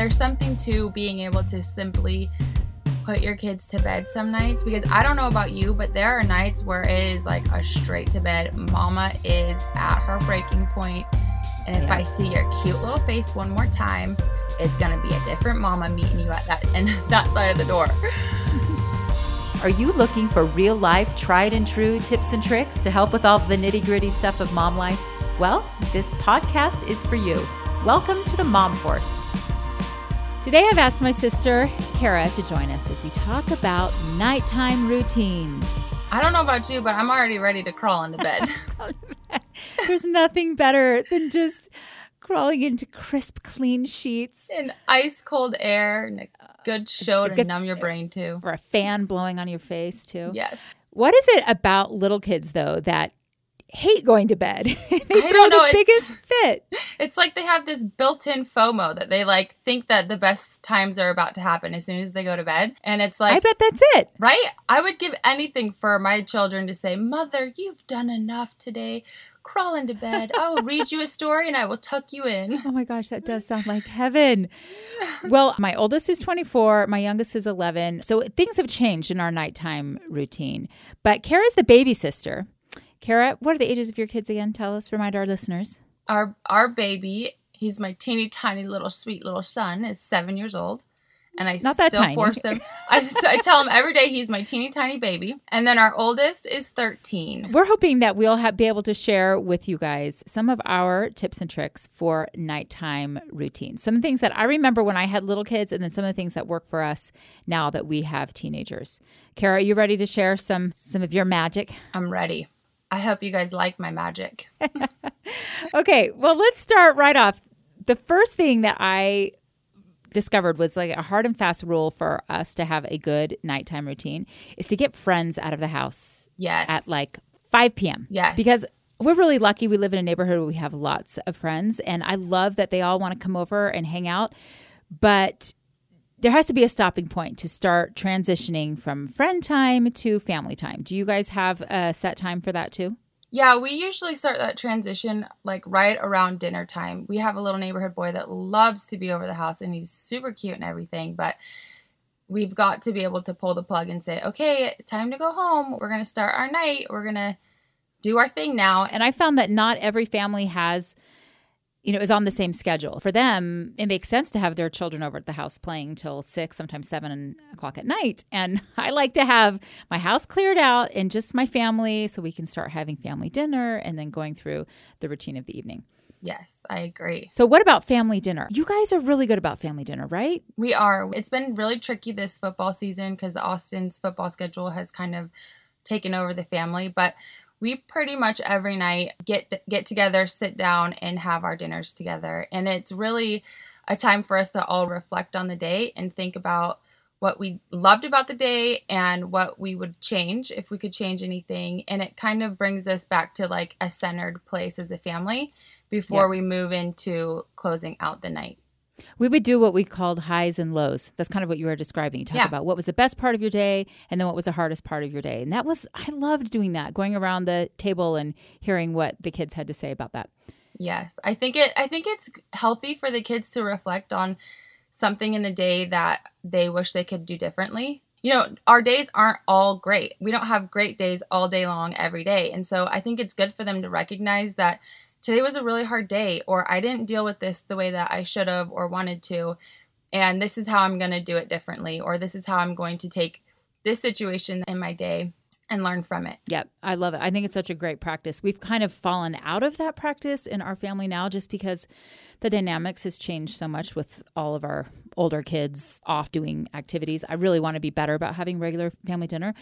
there's something to being able to simply put your kids to bed some nights because I don't know about you, but there are nights where it is like a straight to bed. Mama is at her breaking point, and if Yeah. I see your cute little face one more time, it's gonna be a different mama meeting you at that and that side of the door. Are you looking for real life, tried and true tips and tricks to help with all the nitty gritty stuff of mom life? Well, this podcast is for you. Welcome to the Mom Force. Today, I've asked my sister, Kara, to join us as we talk about nighttime routines. I don't know about you, but I'm already ready to crawl into bed. There's nothing better than just crawling into crisp, clean sheets in ice cold air and a good show to good- numb your brain too. or a fan blowing on your face, too. Yes. What is it about little kids, though, that hate going to bed? they throw don't know, the it's- biggest fit. It's like they have this built-in FOMO that they like think that the best times are about to happen as soon as they go to bed. And it's like I bet that's it. right? I would give anything for my children to say, "Mother, you've done enough today. Crawl into bed. I will read you a story and I will tuck you in." Oh my gosh, that does sound like heaven. Well, my oldest is 24, my youngest is 11. So things have changed in our nighttime routine. But Kara's the baby sister. Kara, what are the ages of your kids again? Tell us, remind our listeners. Our our baby, he's my teeny tiny little sweet little son, is 7 years old. And I Not that still tiny. force him. I, I tell him every day he's my teeny tiny baby. And then our oldest is 13. We're hoping that we'll have, be able to share with you guys some of our tips and tricks for nighttime routines. Some things that I remember when I had little kids, and then some of the things that work for us now that we have teenagers. Kara, are you ready to share some some of your magic? I'm ready. I hope you guys like my magic. Okay, well, let's start right off. The first thing that I discovered was like a hard and fast rule for us to have a good nighttime routine is to get friends out of the house Yes. at like 5 p.m. Yes. Because we're really lucky. We live in a neighborhood where we have lots of friends, and I love that they all want to come over and hang out. But there has to be a stopping point to start transitioning from friend time to family time. Do you guys have a set time for that too? Yeah, we usually start that transition like right around dinner time. We have a little neighborhood boy that loves to be over the house and he's super cute and everything, but we've got to be able to pull the plug and say, okay, time to go home. We're going to start our night. We're going to do our thing now. And I found that not every family has, you know, is on the same schedule. For them, it makes sense to have their children over at the house playing till six, sometimes seven o'clock at night. And I like to have my house cleared out and just my family so we can start having family dinner and then going through the routine of the evening. Yes, I agree. So, what about family dinner? You guys are really good about family dinner, right? We are. It's been really tricky this football season because Austin's football schedule has kind of taken over the family, but we pretty much every night get get together, sit down, and have our dinners together. And it's really a time for us to all reflect on the day and think about what we loved about the day and what we would change if we could change anything. And it kind of brings us back to like a centered place as a family before Yeah. we move into closing out the night. We would do what we called highs and lows. That's kind of what you were describing. You talk Yeah. about what was the best part of your day and then what was the hardest part of your day. And that was, I loved doing that, going around the table and hearing what the kids had to say about that. Yes, I think it. I think it's healthy for the kids to reflect on something in the day that they wish they could do differently. You know, our days aren't all great. We don't have great days all day long every day, and so I think it's good for them to recognize that today was a really hard day, or I didn't deal with this the way that I should have or wanted to, and this is how I'm going to do it differently, or this is how I'm going to take this situation in my day and learn from it. Yep, I love it. I think it's such a great practice. We've kind of fallen out of that practice in our family now just because the dynamics has changed so much with all of our older kids off doing activities. I really want to be better about having regular family dinner.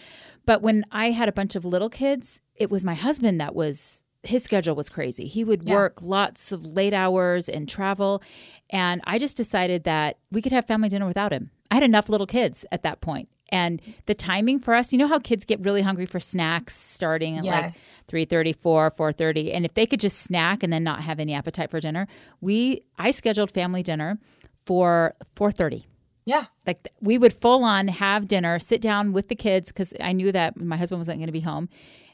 But when I had a bunch of little kids, it was my husband that was his schedule was crazy. He would Yeah. work lots of late hours and travel. And I just decided that we could have family dinner without him. I had enough little kids at that point. And the timing for us, you know how kids get really hungry for snacks starting at like Yes. 3.30, 4, 4.30. And if they could just snack and then not have any appetite for dinner, we I scheduled family dinner for 4.30 Yeah. like we would full on have dinner sit down with the kids because i knew that my husband wasn't going to be home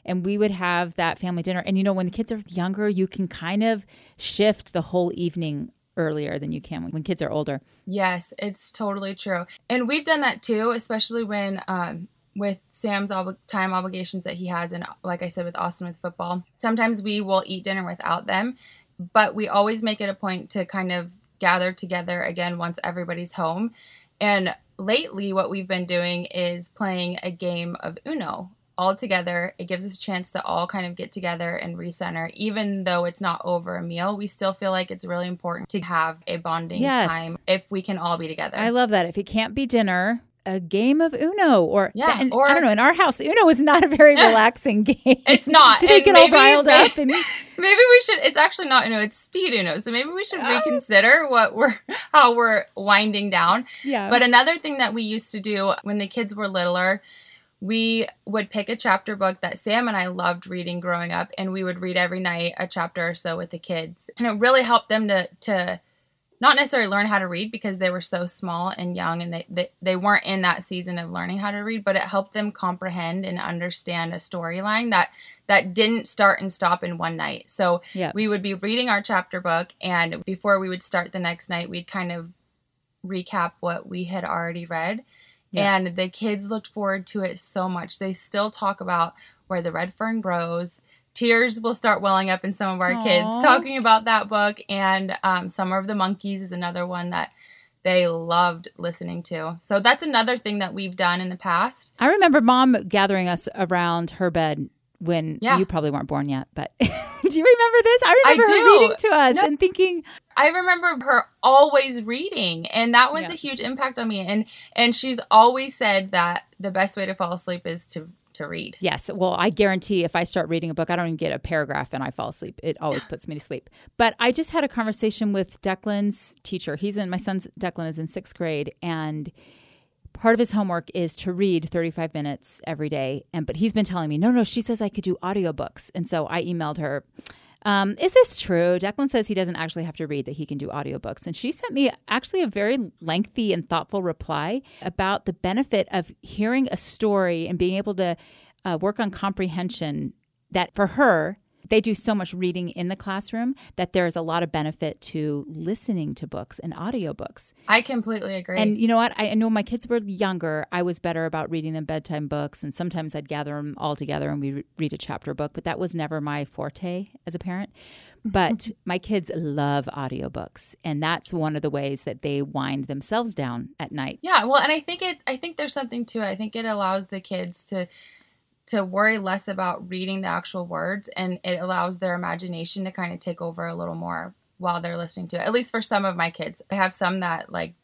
and we would have that family dinner and you know when the kids are younger you can kind of shift the whole evening earlier than you can when kids are older. Yes, it's totally true. And we've done that too, especially when um, with Sam's ob- time obligations that he has, and like I said, with Austin with football. Sometimes we will eat dinner without them, but we always make it a point to kind of gather together again once everybody's home. And lately, what we've been doing is playing a game of Uno all together. It gives us a chance to all kind of get together and recenter. Even though it's not over a meal, we still feel like it's really important to have a bonding Yes. time if we can all be together. I love that. If it can't be dinner, a game of Uno or Yeah, and or- I don't know. In our house, Uno is not a very relaxing game. It's not, and get all maybe- riled may- up and maybe we should it's actually not Uno, it's speed Uno. So maybe we should Oh. reconsider what we're how we're winding down. yeah. But another thing that we used to do when the kids were littler, we would pick a chapter book that Sam and I loved reading growing up, and we would read every night a chapter or so with the kids. And it really helped them to to not necessarily learn how to read because they were so small and young and they, they, they weren't in that season of learning how to read, but it helped them comprehend and understand a storyline that that didn't start and stop in one night. So Yeah. we would be reading our chapter book and before we would start the next night, we'd kind of recap what we had already read. Yeah. And the kids looked forward to it so much. They still talk about where the red fern grows. Tears will start welling up in some of our Aw. kids talking about that book. And um, Summer of the Monkeys is another one that they loved listening to. So that's another thing that we've done in the past. I remember mom gathering us around her bed when Yeah. you probably weren't born yet, but do you remember this? I remember her reading to us No. and thinking, I remember her always reading and that was Yeah. a huge impact on me and and she's always said that the best way to fall asleep is to to read. Yes. Well, I guarantee if I start reading a book, I don't even get a paragraph and I fall asleep. It always puts me to sleep. But I just had a conversation with Declan's teacher. He's in my son's Declan is in sixth grade and part of his homework is to read 35 minutes every day. And but he's been telling me, no, no, she says I could do audiobooks. And so I emailed her. Um, is this true? Declan says he doesn't actually have to read, that he can do audiobooks. And she sent me actually a very lengthy and thoughtful reply about the benefit of hearing a story and being able to uh, work on comprehension. That for her, they do so much reading in the classroom that there's a lot of benefit to listening to books and audiobooks. I completely agree. And you know what? I I know my kids were younger. I was better about reading them bedtime books, and sometimes I'd gather them all together and we re- read a chapter book. But that was never my forte as a parent. Mm-hmm. But my kids love audiobooks, and that's one of the ways that they wind themselves down at night. Yeah, well, and I think it. I think there's something to it. I think it allows the kids to to worry less about reading the actual words, and it allows their imagination to kind of take over a little more while they're listening to it. At least for some of my kids, I have some that like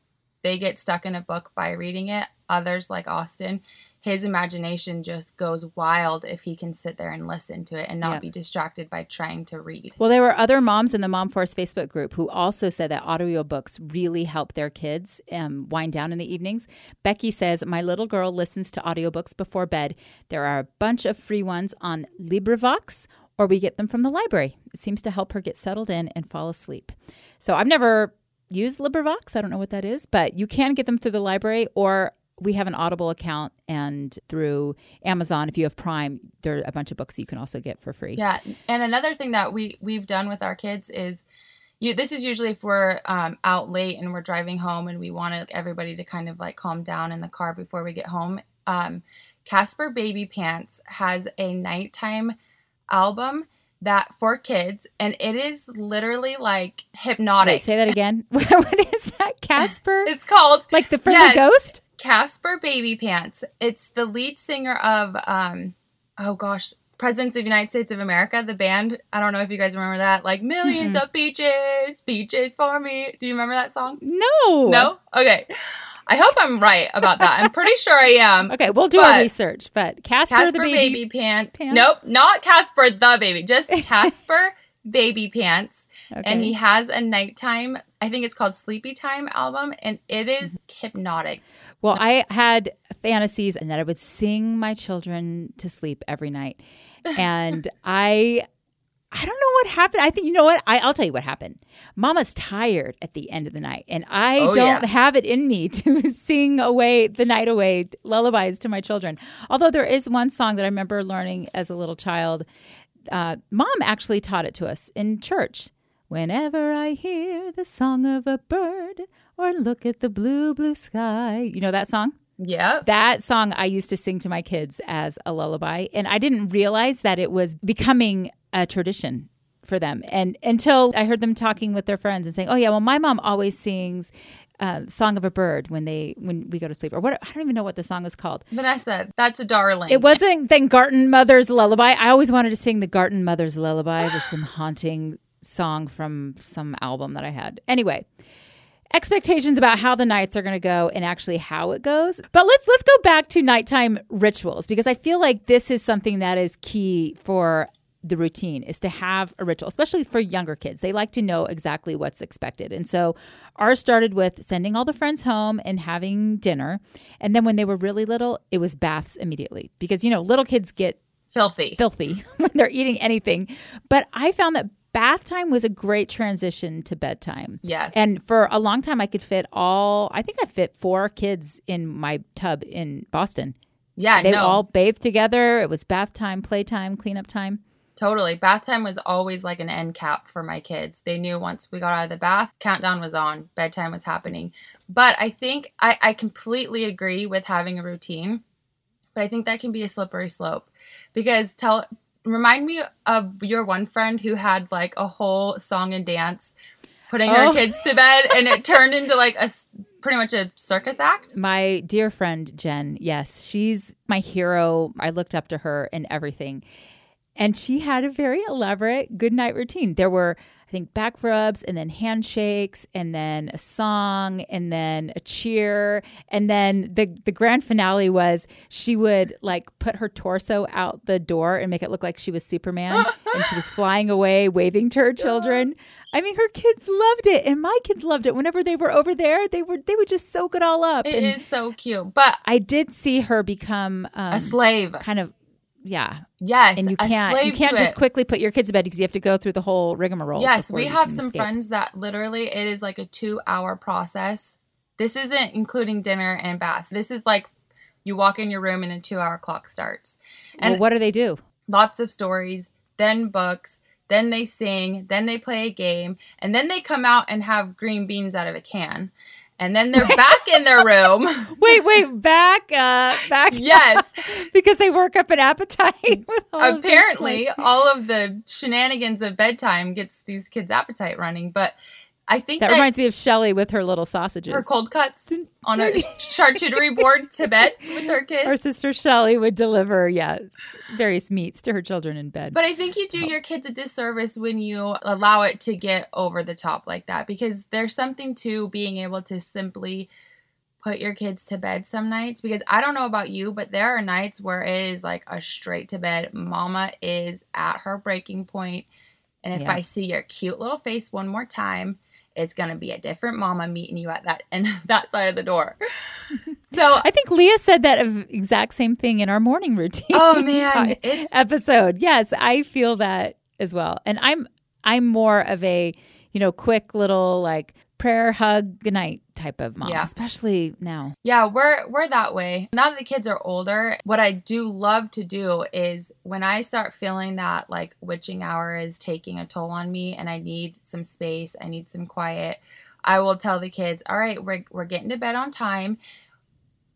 they get stuck in a book by reading it. Others, like Austin, his imagination just goes wild if he can sit there and listen to it and not Yeah. be distracted by trying to read. Well, there were other moms in the Mom Force Facebook group who also said that audiobooks really help their kids um, wind down in the evenings. Becky says, My little girl listens to audiobooks before bed. There are a bunch of free ones on LibriVox, or we get them from the library. It seems to help her get settled in and fall asleep. So I've never used LibriVox. I don't know what that is, but you can get them through the library or we have an Audible account and through Amazon. If you have Prime, there are a bunch of books you can also get for free. Yeah, and another thing that we we've done with our kids is, you. This is usually if we're um, out late and we're driving home and we want everybody to kind of like calm down in the car before we get home. Um, Casper Baby Pants has a nighttime album that for kids, and it is literally like hypnotic. Wait, say that again. what is that? Casper? it's called like the friendly Yes. ghost? Casper Baby Pants. It's the lead singer of um oh gosh, Presidents of the United States of America, the band. I don't know if you guys remember that. Like 1000000s of peaches, peaches for me. Do you remember that song? No. No? Okay. I hope I'm right about that. I'm pretty sure I am. Okay, we'll do our research. But Casper, Casper the baby, baby. pant. pants? Nope, not Casper the baby. Just Casper baby pants. Okay. And he has a nighttime, I think it's called Sleepy Time album, and it is hypnotic. Well, I had fantasies and that I would sing my children to sleep every night. And I I don't know what happened. I think you know what? I, I'll tell you what happened. Mama's tired at the end of the night, and I Oh, don't yeah. have it in me to sing away the night away lullabies to my children. Although there is one song that I remember learning as a little child. Uh, Mom actually taught it to us in church Whenever I hear the song of a bird or look at the blue, blue sky. You know that song? Yeah. That song I used to sing to my kids as a lullaby. And I didn't realize that it was becoming a tradition for them. And until I heard them talking with their friends and saying, "Oh yeah, well my mom always sings uh, "Song of a Bird" when they when we go to sleep." Or what? I don't even know what the song is called. Vanessa, that's a darling. It wasn't then Garten Mother's Lullaby. I always wanted to sing the Garten Mother's Lullaby, which is some haunting song from some album that I had. Anyway, expectations about how the nights are going to go and actually how it goes. But let's let's go back to nighttime rituals because I feel like this is something that is key for the routine is to have a ritual, especially for younger kids. They like to know exactly what's expected. And so ours started with sending all the friends home and having dinner. And then when they were really little, it was baths immediately because, you know, little kids get filthy. filthy when they're eating anything. But I found that bath time was a great transition to bedtime. Yes. And for a long time, I could fit all, I think I fit four kids in my tub in Boston. yeah, They no. all bathed together. It was bath time, playtime, cleanup time. Totally. Bath time was always like an end cap for my kids. They knew once we got out of the bath, countdown was on, bedtime was happening. But I think I, I completely agree with having a routine, but I think that can be a slippery slope because tell remind me of your one friend who had like a whole song and dance putting her Oh. kids to bed and it turned into like a pretty much a circus act. My dear friend Jen, yes, she's my hero. I looked up to her in everything. And she had a very elaborate good night routine. There were, I think, back rubs and then handshakes and then a song and then a cheer. And then the, the grand finale was she would like put her torso out the door and make it look like she was Superman and she was flying away, waving to her children. I mean, her kids loved it, and my kids loved it. Whenever they were over there, they were they would just soak it all up. It and is so cute. But I did see her become um, a slave. kind of yeah, Yes. and you can't you can't just it. quickly put your kids to bed because you have to go through the whole rigmarole. Yes, we have some escape. friends that literally it is like a two hour process. This isn't including dinner and baths. This is like you walk in your room and the two hour clock starts. And well, what do they do? lots of stories, then books, then they sing, then they play a game, and then they come out and have green beans out of a can. And then they're back in their room. Wait, wait, back, uh, back. Yes. because they work up an appetite. all Apparently, like- all of the shenanigans of bedtime gets these kids' appetite running. But I think that that, reminds me of Shelley with her little sausages. her cold cuts on a charcuterie board to bed with her kids. Our sister Shelley would deliver, yes, various meats to her children in bed. But I think you do your kids a disservice when you allow it to get over the top like that because there's something to being able to simply put your kids to bed some nights because I don't know about you, but there are nights where it is like a straight to bed. Mama is at her breaking point, and if Yeah. I see your cute little face one more time, it's gonna be a different mama meeting you at that and that side of the door. So I think Leah said that exact same thing in our morning routine. Oh, man, episode. Yes, I feel that as well. And I'm I'm more of a, you know, quick little like prayer, hug, good night type of mom, Yeah. especially now. Yeah, we're we're that way. Now that the kids are older, what I do love to do is when I start feeling that like witching hour is taking a toll on me and I need some space, I need some quiet, I will tell the kids, "All right, we're we're getting to bed on time.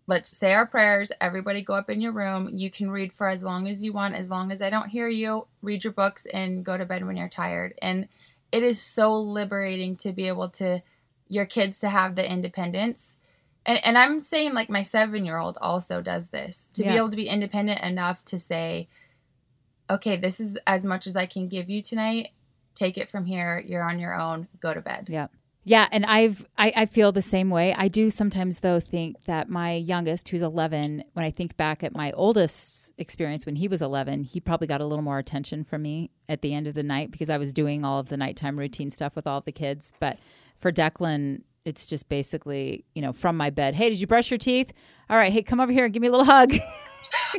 Let's say our prayers. Everybody go up in your room. You can read for as long as you want as long as I don't hear you. Read your books and go to bed when you're tired." And it is so liberating to be able to your kids to have the independence and, and I'm saying like my seven year old also does this to be able to be independent enough to say, okay, this is as much as I can give you tonight. Take it from here. You're on your own. Go to bed. Yeah. Yeah, and I've I, I feel the same way. I do sometimes though think that my youngest, who's eleven, when I think back at my oldest experience when he was eleven, he probably got a little more attention from me at the end of the night because I was doing all of the nighttime routine stuff with all of the kids. But for Declan, it's just basically, you know, from my bed. Hey, did you brush your teeth? All right, hey, come over here and give me a little hug.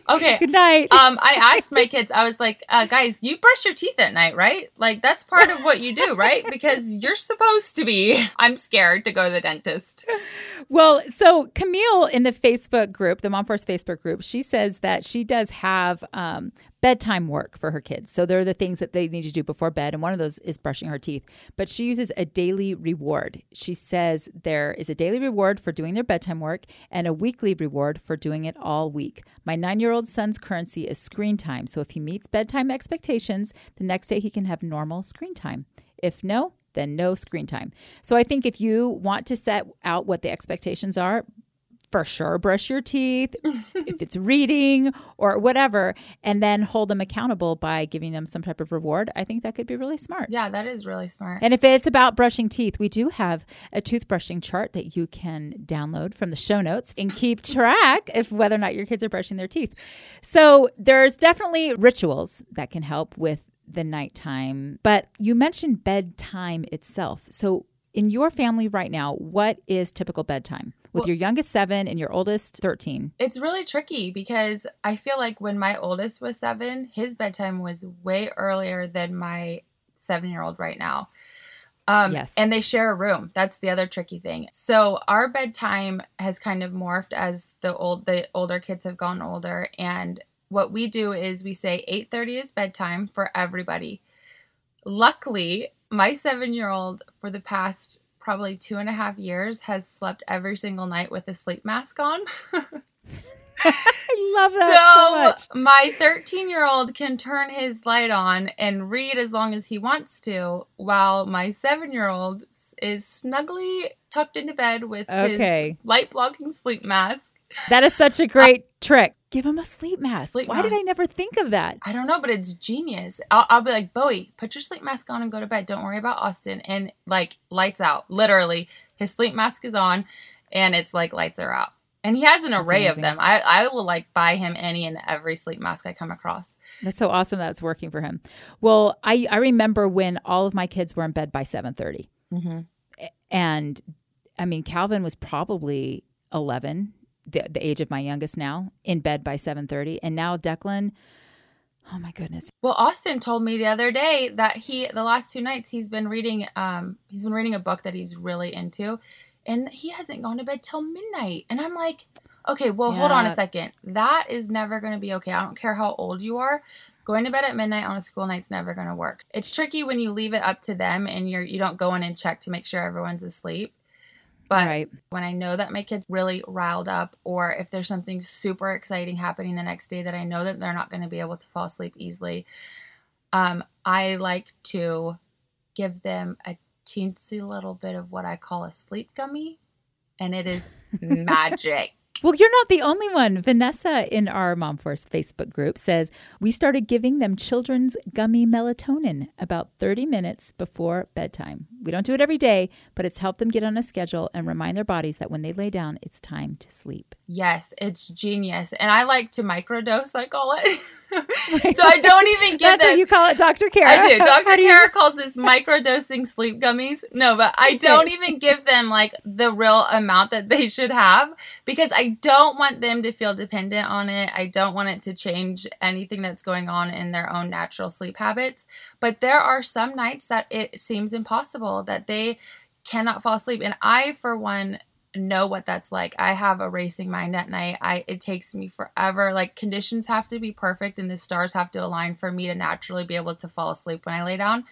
Okay. Good night. um, I asked my kids, I was like, uh, guys, you brush your teeth at night, right? Like, that's part of what you do, right? Because you're supposed to be. I'm scared to go to the dentist. Well, so Camille in the Facebook group, the Mom Force Facebook group, she says that she does have um, bedtime work for her kids. So there are the things that they need to do before bed, and one of those is brushing her teeth. But she uses a daily reward. She says there is a daily reward for doing their bedtime work and a weekly reward for doing it all week. My nine year old son's currency is screen time. So if he meets bedtime expectations, the next day he can have normal screen time. If no, then no screen time. So I think if you want to set out what the expectations are, for sure brush your teeth if it's reading or whatever and then hold them accountable by giving them some type of reward i think that could be really smart. Yeah, that is really smart. and if it's about brushing teeth we do have a toothbrushing chart that you can download from the show notes and keep track of whether or not your kids are brushing their teeth. So there's definitely rituals that can help with the nighttime but you mentioned bedtime itself. So in your family right now, what is typical bedtime with Well- your youngest seven and your oldest 13? It's really tricky because I feel like when my oldest was seven, his bedtime was way earlier than my seven year old right now. Um, Yes. And they share a room. That's the other tricky thing. So our bedtime has kind of morphed as the old the older kids have gone older. And what we do is we say eight thirty is bedtime for everybody. Luckily, my seven year old for the past probably two and a half years has slept every single night with a sleep mask on. I love that so, much. my 13 year old can turn his light on and read as long as he wants to, while my seven year old is snugly tucked into bed with Okay. his light blocking sleep mask. That is such a great trick. Give him a sleep mask. Sleep Why did. I never think of that? I don't know, but it's genius. I'll, I'll be like, Bowie, put your sleep mask on and go to bed. Don't worry about Austin. And like, lights out. Literally, his sleep mask is on and it's like lights are out. And he has an That's array amazing. of them. I, I will like buy him any and every sleep mask I come across. That's so awesome that's working for him. Well, I, I remember when all of my kids were in bed by 7.30. Mm-hmm. And I mean, Calvin was probably 11, the, the age of my youngest now, in bed by 7.30. And now Declan, oh my goodness. Well, Austin told me the other day that he the last two nights he's been reading um he's been reading a book that he's really into and he hasn't gone to bed till midnight. And I'm like, "Okay, well, hold on a second. That is never going to be okay. I don't care how old you are. Going to bed at midnight on a school night's never going to work. It's tricky when you leave it up to them and you're you don't go in and check to make sure everyone's asleep. But right. when I know that my kid's really riled up, or if there's something super exciting happening the next day that I know that they're not going to be able to fall asleep easily, um, I like to give them a teensy little bit of what I call a sleep gummy, and it is magic. Well, you're not the only one. Vanessa in our Mom Force Facebook group says we started giving them children's gummy melatonin about 30 minutes before bedtime. We don't do it every day, but it's helped them get on a schedule and remind their bodies that when they lay down, it's time to sleep. Yes, it's genius, and I like to microdose. I call it. so I don't even give That's them. what you call it, Dr. Kara. I do. Dr. do you- Kara calls this microdosing sleep gummies. No, but I don't even give them like the real amount that they should have because I don't want them to feel dependent on it. I don't want it to change anything that's going on in their own natural sleep habits. But there are some nights that it seems impossible that they cannot fall asleep. And I, for one, know what that's like. I have a racing mind at night. I it takes me forever. Like conditions have to be perfect and the stars have to align for me to naturally be able to fall asleep when I lay down.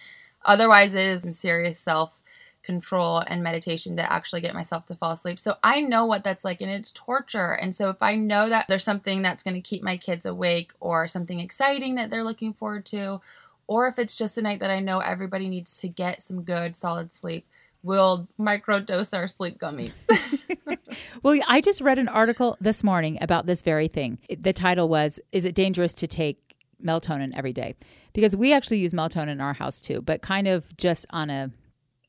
Otherwise, it is some serious self control and meditation to actually get myself to fall asleep. So I know what that's like and it's torture. And so if I know that there's something that's going to keep my kids awake or something exciting that they're looking forward to, or if it's just a night that I know everybody needs to get some good solid sleep, we'll microdose our sleep gummies. Well, I just read an article this morning about this very thing. The title was Is it dangerous to take melatonin every day? Because we actually use melatonin in our house too, but kind of just on a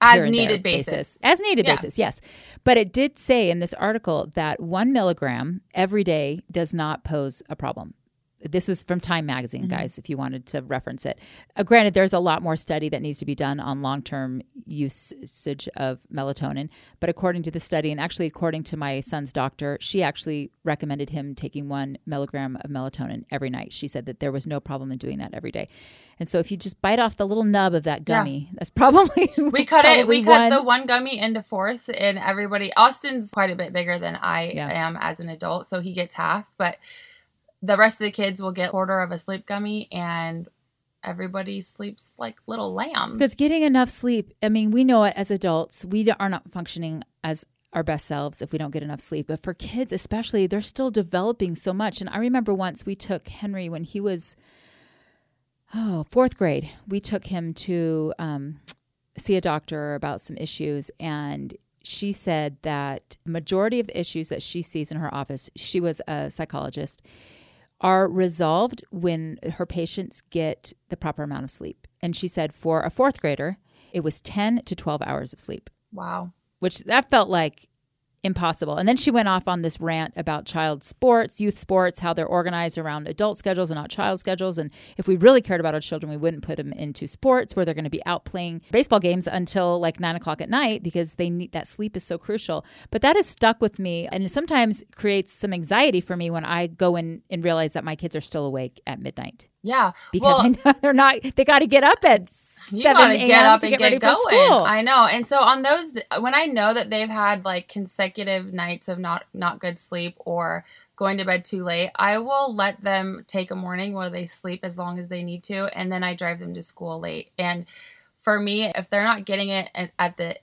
As here and there needed basis. As needed Yeah. basis, yes. But it did say in this article that one milligram every day does not pose a problem. This was from Time Magazine, Mm-hmm. guys, if you wanted to reference it. Uh, granted, there's a lot more study that needs to be done on long term usage of melatonin. But according to the study, and actually according to my son's doctor, she actually recommended him taking one milligram of melatonin every night. She said that there was no problem in doing that every day. And so if you just bite off the little nub of that Yeah. gummy, that's probably We cut it. probably We cut one- the one gummy into fourths, and everybody. Austin's quite a bit bigger than I Yeah. am as an adult, so he gets half. But the rest of the kids will get quarter of a sleep gummy and everybody sleeps like little lambs. Because getting enough sleep, I mean, we know it as adults, we are not functioning as our best selves if we don't get enough sleep. But for kids, especially, they're still developing so much. And I remember once we took Henry when he was, oh, fourth grade, we took him to um, see a doctor about some issues. And she said that majority of the issues that she sees in her office, she was a psychologist, are resolved when her patients get the proper amount of sleep. And she said for a fourth grader, it was 10 to 12 hours of sleep. Wow. Which that felt like impossible. And then she went off on this rant about child sports, youth sports, how they're organized around adult schedules and not child schedules. And if we really cared about our children, we wouldn't put them into sports where they're going to be out playing baseball games until like nine o'clock at night because they need that sleep is so crucial. But that has stuck with me and it sometimes creates some anxiety for me when I go in and realize that my kids are still awake at midnight. Yeah. Because well, they're not, they got to get up at you gotta get up and get, get going. I know. And so on those, when I know that they've had like consecutive nights of not not good sleep or going to bed too late, I will let them take a morning where they sleep as long as they need to, and then I drive them to school late. And for me, if they're not getting it at the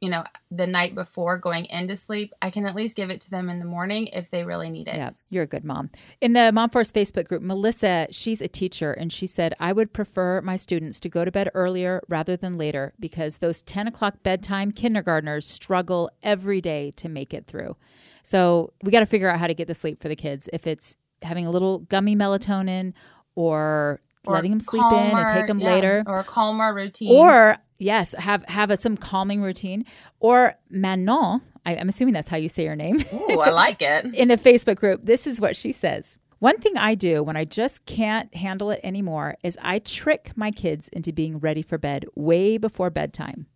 you know, the night before going into sleep, I can at least give it to them in the morning if they really need it. Yeah, you're a good mom. In the Mom Force Facebook group, Melissa, she's a teacher, and she said, I would prefer my students to go to bed earlier rather than later because those 10 o'clock bedtime kindergartners struggle every day to make it through. So we got to figure out how to get the sleep for the kids. If it's having a little gummy melatonin or, letting them sleep calmer, in and take them yeah, later, or a calmer routine, or yes, have have a, some calming routine. Or Manon, I, I'm assuming that's how you say your name. Ooh, I like it. In the Facebook group, this is what she says. One thing I do when I just can't handle it anymore is I trick my kids into being ready for bed way before bedtime.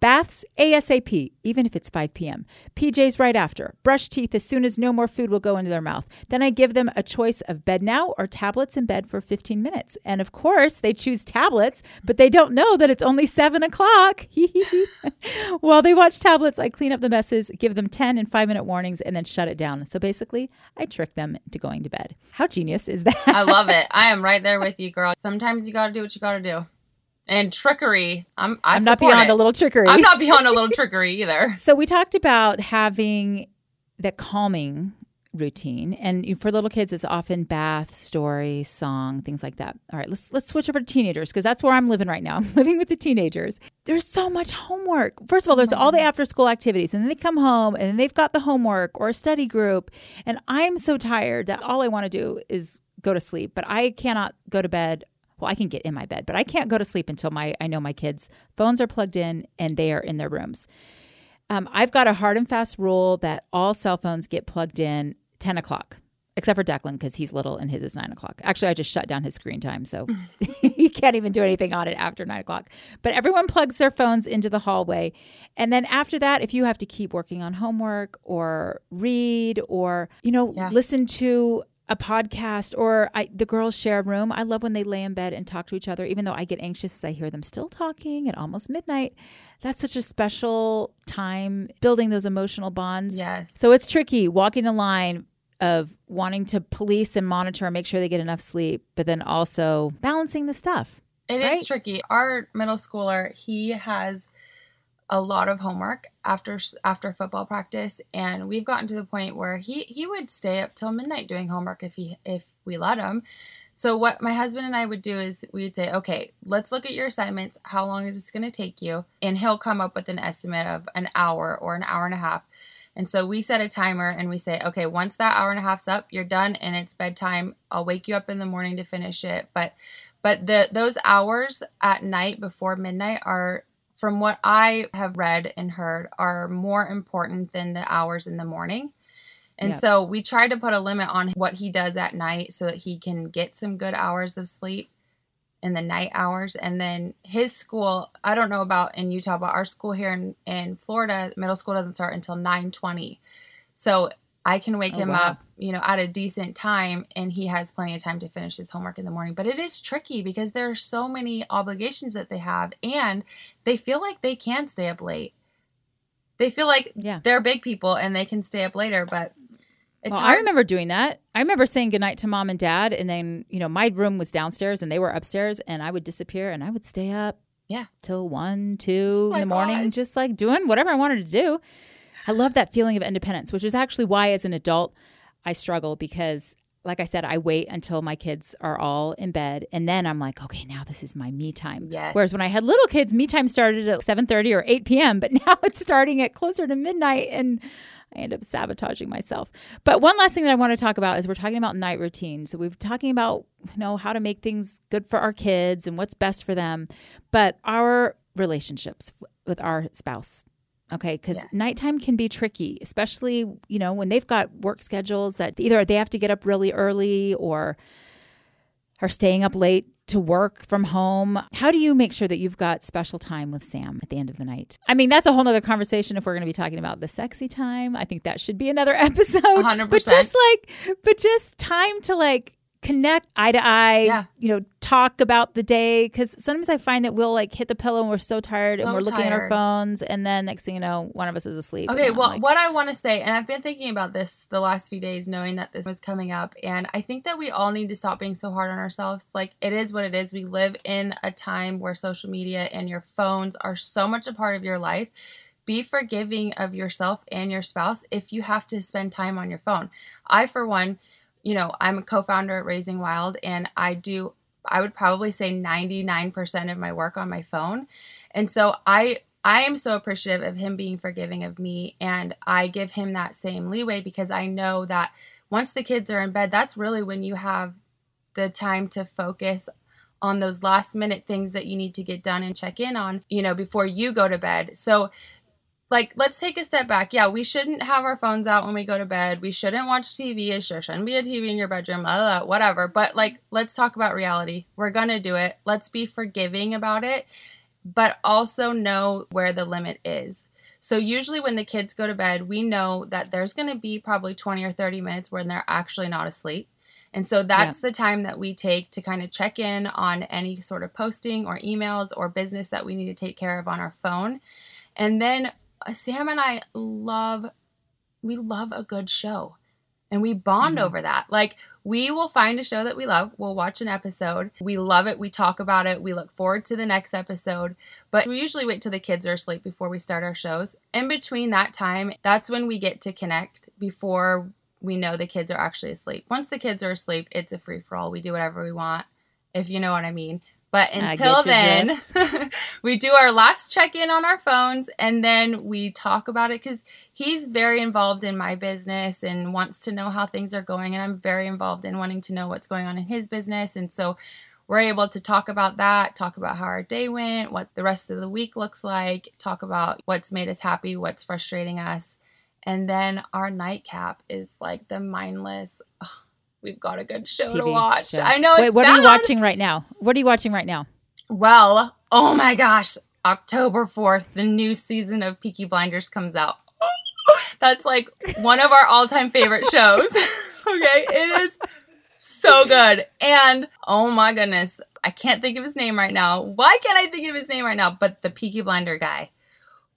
Baths ASAP, even if it's 5 p.m. PJs right after. Brush teeth as soon as no more food will go into their mouth. Then I give them a choice of bed now or tablets in bed for 15 minutes. And of course, they choose tablets, but they don't know that it's only 7 o'clock. While they watch tablets, I clean up the messes, give them 10 and 5 minute warnings, and then shut it down. So basically, I trick them into going to bed. How genius is that? I love it. I am right there with you, girl. Sometimes you got to do what you got to do and trickery. I'm I am not beyond it. a little trickery. I'm not beyond a little trickery either. So we talked about having the calming routine and for little kids it's often bath story song things like that all right let's let's switch over to teenagers because that's where i'm living right now i'm living with the teenagers there's so much homework first of all there's oh all the after school activities and then they come home and they've got the homework or a study group and i'm so tired that all i want to do is go to sleep but i cannot go to bed well, I can get in my bed, but I can't go to sleep until my I know my kids' phones are plugged in and they are in their rooms. Um, I've got a hard and fast rule that all cell phones get plugged in 10 o'clock, except for Declan because he's little and his is 9 o'clock. Actually, I just shut down his screen time, so he can't even do anything on it after 9 o'clock. But everyone plugs their phones into the hallway. And then after that, if you have to keep working on homework or read or, you know, yeah. listen to a podcast or I, the girls share a room. I love when they lay in bed and talk to each other, even though I get anxious as I hear them still talking at almost midnight. That's such a special time building those emotional bonds. Yes. So it's tricky walking the line of wanting to police and monitor and make sure they get enough sleep, but then also balancing the stuff. It right? is tricky. Our middle schooler, he has a lot of homework after after football practice and we've gotten to the point where he he would stay up till midnight doing homework if he if we let him. So what my husband and I would do is we would say okay let's look at your assignments. How long is this going to take you? And he'll come up with an estimate of an hour or an hour and a half. And so we set a timer and we say okay once that hour and a half's up you're done and it's bedtime. I'll wake you up in the morning to finish it. But but the those hours at night before midnight are from what I have read and heard, are more important than the hours in the morning. And yep. so we try to put a limit on what he does at night so that he can get some good hours of sleep in the night hours. And then his school, I don't know about in Utah, but our school here in, in Florida, middle school doesn't start until 920. So I can wake oh, him wow. up, you know, at a decent time and he has plenty of time to finish his homework in the morning. But it is tricky because there are so many obligations that they have and they feel like they can stay up late. They feel like yeah. they're big people and they can stay up later, but It's well, hard. I remember doing that. I remember saying goodnight to mom and dad, and then you know my room was downstairs and they were upstairs, and I would disappear and I would stay up, Yeah. till one, two Oh in the morning, gosh. just like doing whatever I wanted to do. I love that feeling of independence, which is actually why, as an adult, I struggle because, like I said, I wait until my kids are all in bed, and then I'm like, okay, now this is my me time. Yes. Whereas when I had little kids, me time started at seven thirty or eight p.m., but now it's starting at closer to midnight, and I end up sabotaging myself. But one last thing that I want to talk about is we're talking about night routines. So we've talking about you know how to make things good for our kids and what's best for them, but our relationships with our spouse. Okay, because Yes. nighttime can be tricky, especially you know when they've got work schedules that either they have to get up really early or are staying up late to work from home. How do you make sure that you've got special time with Sam at the end of the night? I mean, that's a whole nother conversation if we're going to be talking about the sexy time. I think that should be another episode. 100%. But just like, but just time to like connect eye to eye, Yeah. you know, talk about the day. Cause sometimes I find that we'll like hit the pillow and we're so tired and we're looking at our phones. And then next thing you know, one of us is asleep. Okay, well, like, what I want to say, and I've been thinking about this the last few days, knowing that this was coming up, and I think that we all need to stop being so hard on ourselves. Like, it is what it is. We live in a time where social media and your phones are so much a part of your life. Be forgiving of yourself and your spouse if you have to spend time on your phone. I, for one, you know, I'm a co founder at Raising Wild, and I do, I would probably say 99% of my work on my phone. And so I I am so appreciative of him being forgiving of me and I give him that same leeway because I know that once the kids are in bed, that's really when you have the time to focus on those last minute things that you need to get done and check in on, you know, before you go to bed. So like let's take a step back. Yeah, we shouldn't have our phones out when we go to bed. We shouldn't watch TV. It sure shouldn't be a TV in your bedroom, blah, blah, blah, whatever. But like let's talk about reality. We're gonna do it. Let's be forgiving about it but also know where the limit is. So usually when the kids go to bed, we know that there's going to be probably 20 or 30 minutes when they're actually not asleep. And so that's the time that we take to kind of check in on any sort of posting or emails or business that we need to take care of on our phone. And then Sam and I love we love a good show. And we bond Mhm. over that. Like we will find a show that we love. We'll watch an episode. We love it. We talk about it. We look forward to the next episode. But we usually wait till the kids are asleep before we start our shows. In between that time, that's when we get to connect before we know the kids are actually asleep. Once the kids are asleep, it's a free for all. We do whatever we want, if you know what I mean. But until then, we do our last check in on our phones and then we talk about it because he's very involved in my business and wants to know how things are going. And I'm very involved in wanting to know what's going on in his business. And so we're able to talk about that, talk about how our day went, what the rest of the week looks like, talk about what's made us happy, what's frustrating us. And then our nightcap is like the mindless. "Ugh, we've got a good show to watch. show. I know. Wait, what are you watching right now? What are you watching right now? Well, oh my gosh, October 4th, the new season of Peaky Blinders comes out. That's like one of our all time favorite shows. okay, it is so good. And oh my goodness, I can't think of his name right now. Why can't I think of his name right now? But the Peaky Blinder guy.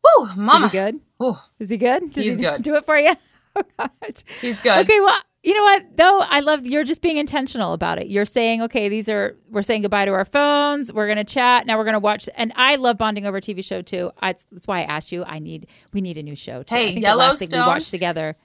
Woo, mama. Is he good? Ooh, Is he good? Does He's he good. Do it for you? Oh God. he's good. Okay, well, you know what though? I love you're just being intentional about it. You're saying, okay, these are we're saying goodbye to our phones. We're gonna chat. Now we're gonna watch. And I love bonding over TV show too. I, that's why I asked you. I need we need a new show. Too. Hey, I think the last thing we watched together.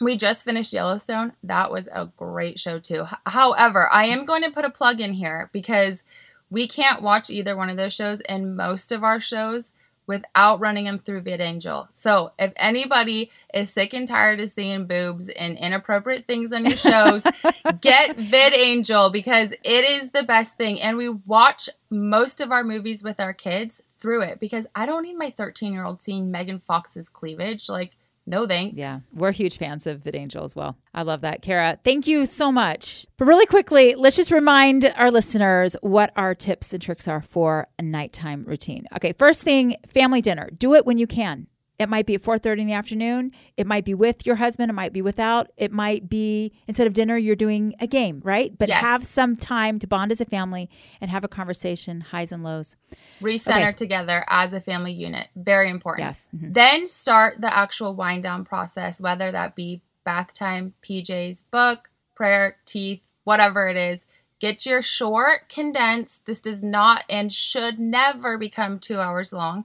We just finished Yellowstone. That was a great show too. H- However, I am going to put a plug in here because we can't watch either one of those shows and most of our shows without running them through VidAngel. So if anybody is sick and tired of seeing boobs and inappropriate things on your shows, get VidAngel because it is the best thing. And we watch most of our movies with our kids through it because I don't need my 13 year old seeing Megan Fox's cleavage. Like, no thanks. Yeah, we're huge fans of VidAngel as well. I love that, Kara. Thank you so much. But really quickly, let's just remind our listeners what our tips and tricks are for a nighttime routine. Okay, first thing, family dinner. Do it when you can. It might be at 4:30 in the afternoon. It might be with your husband, it might be without. It might be instead of dinner you're doing a game, right? But Yes. have some time to bond as a family and have a conversation, highs and lows. recenter Okay. together as a family unit. Very important. Yes. Mhm. Then start the actual wind down process, whether that be bath time, PJs, book, prayer, teeth, whatever it is. Get your short, condensed, this does not and should never become two hours long,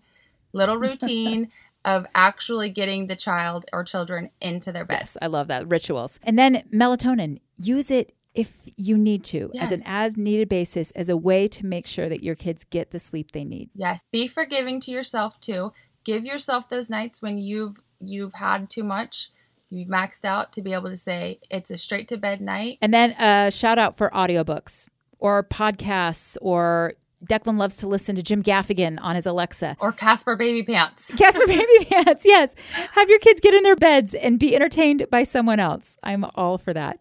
little routine of actually getting the child or children into their bed. Yes, I love that. Rituals. And then melatonin, use it if you need to as an as needed basis as a way to make sure that your kids get the sleep they need. Yes, be forgiving to yourself too. Give yourself those nights when you've you've had too much, you've maxed out to be able to say it's a straight to bed night. And then a shout out for audiobooks or podcasts or Declan loves to listen to Jim Gaffigan on his Alexa. Or Caspar Babypants. Caspar Babypants, yes. Have your kids get in their beds and be entertained by someone else. I'm all for that.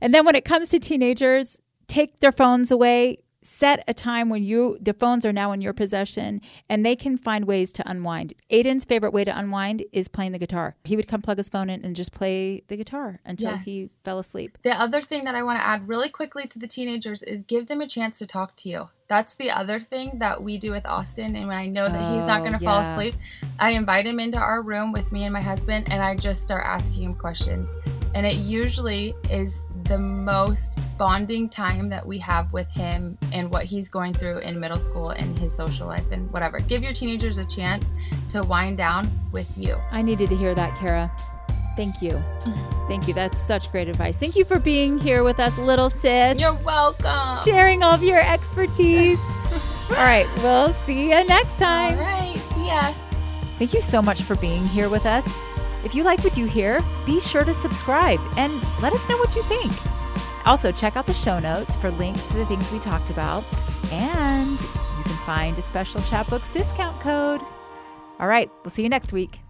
And then when it comes to teenagers, take their phones away. Set a time when you the phones are now in your possession and they can find ways to unwind. Aiden's favorite way to unwind is playing the guitar. He would come plug his phone in and just play the guitar until Yes. he fell asleep. The other thing that I want to add really quickly to the teenagers is give them a chance to talk to you. That's the other thing that we do with Austin. And when I know that he's not Oh, going to fall asleep, I invite him into our room with me and my husband, and I just start asking him questions. And it usually is the most bonding time that we have with him and what he's going through in middle school and his social life and whatever. Give your teenagers a chance to wind down with you. I needed to hear that, Kara. Thank you. Thank you. That's such great advice. Thank you for being here with us, little sis. You're welcome. sharing all of your expertise. all right, we'll see you next time. right. See ya. Thank you so much for being here with us. If you like what you hear, be sure to subscribe and let us know what you think. Also, check out the show notes for links to the things we talked about, and you can find a special Chatbooks discount code. All right, we'll see you next week.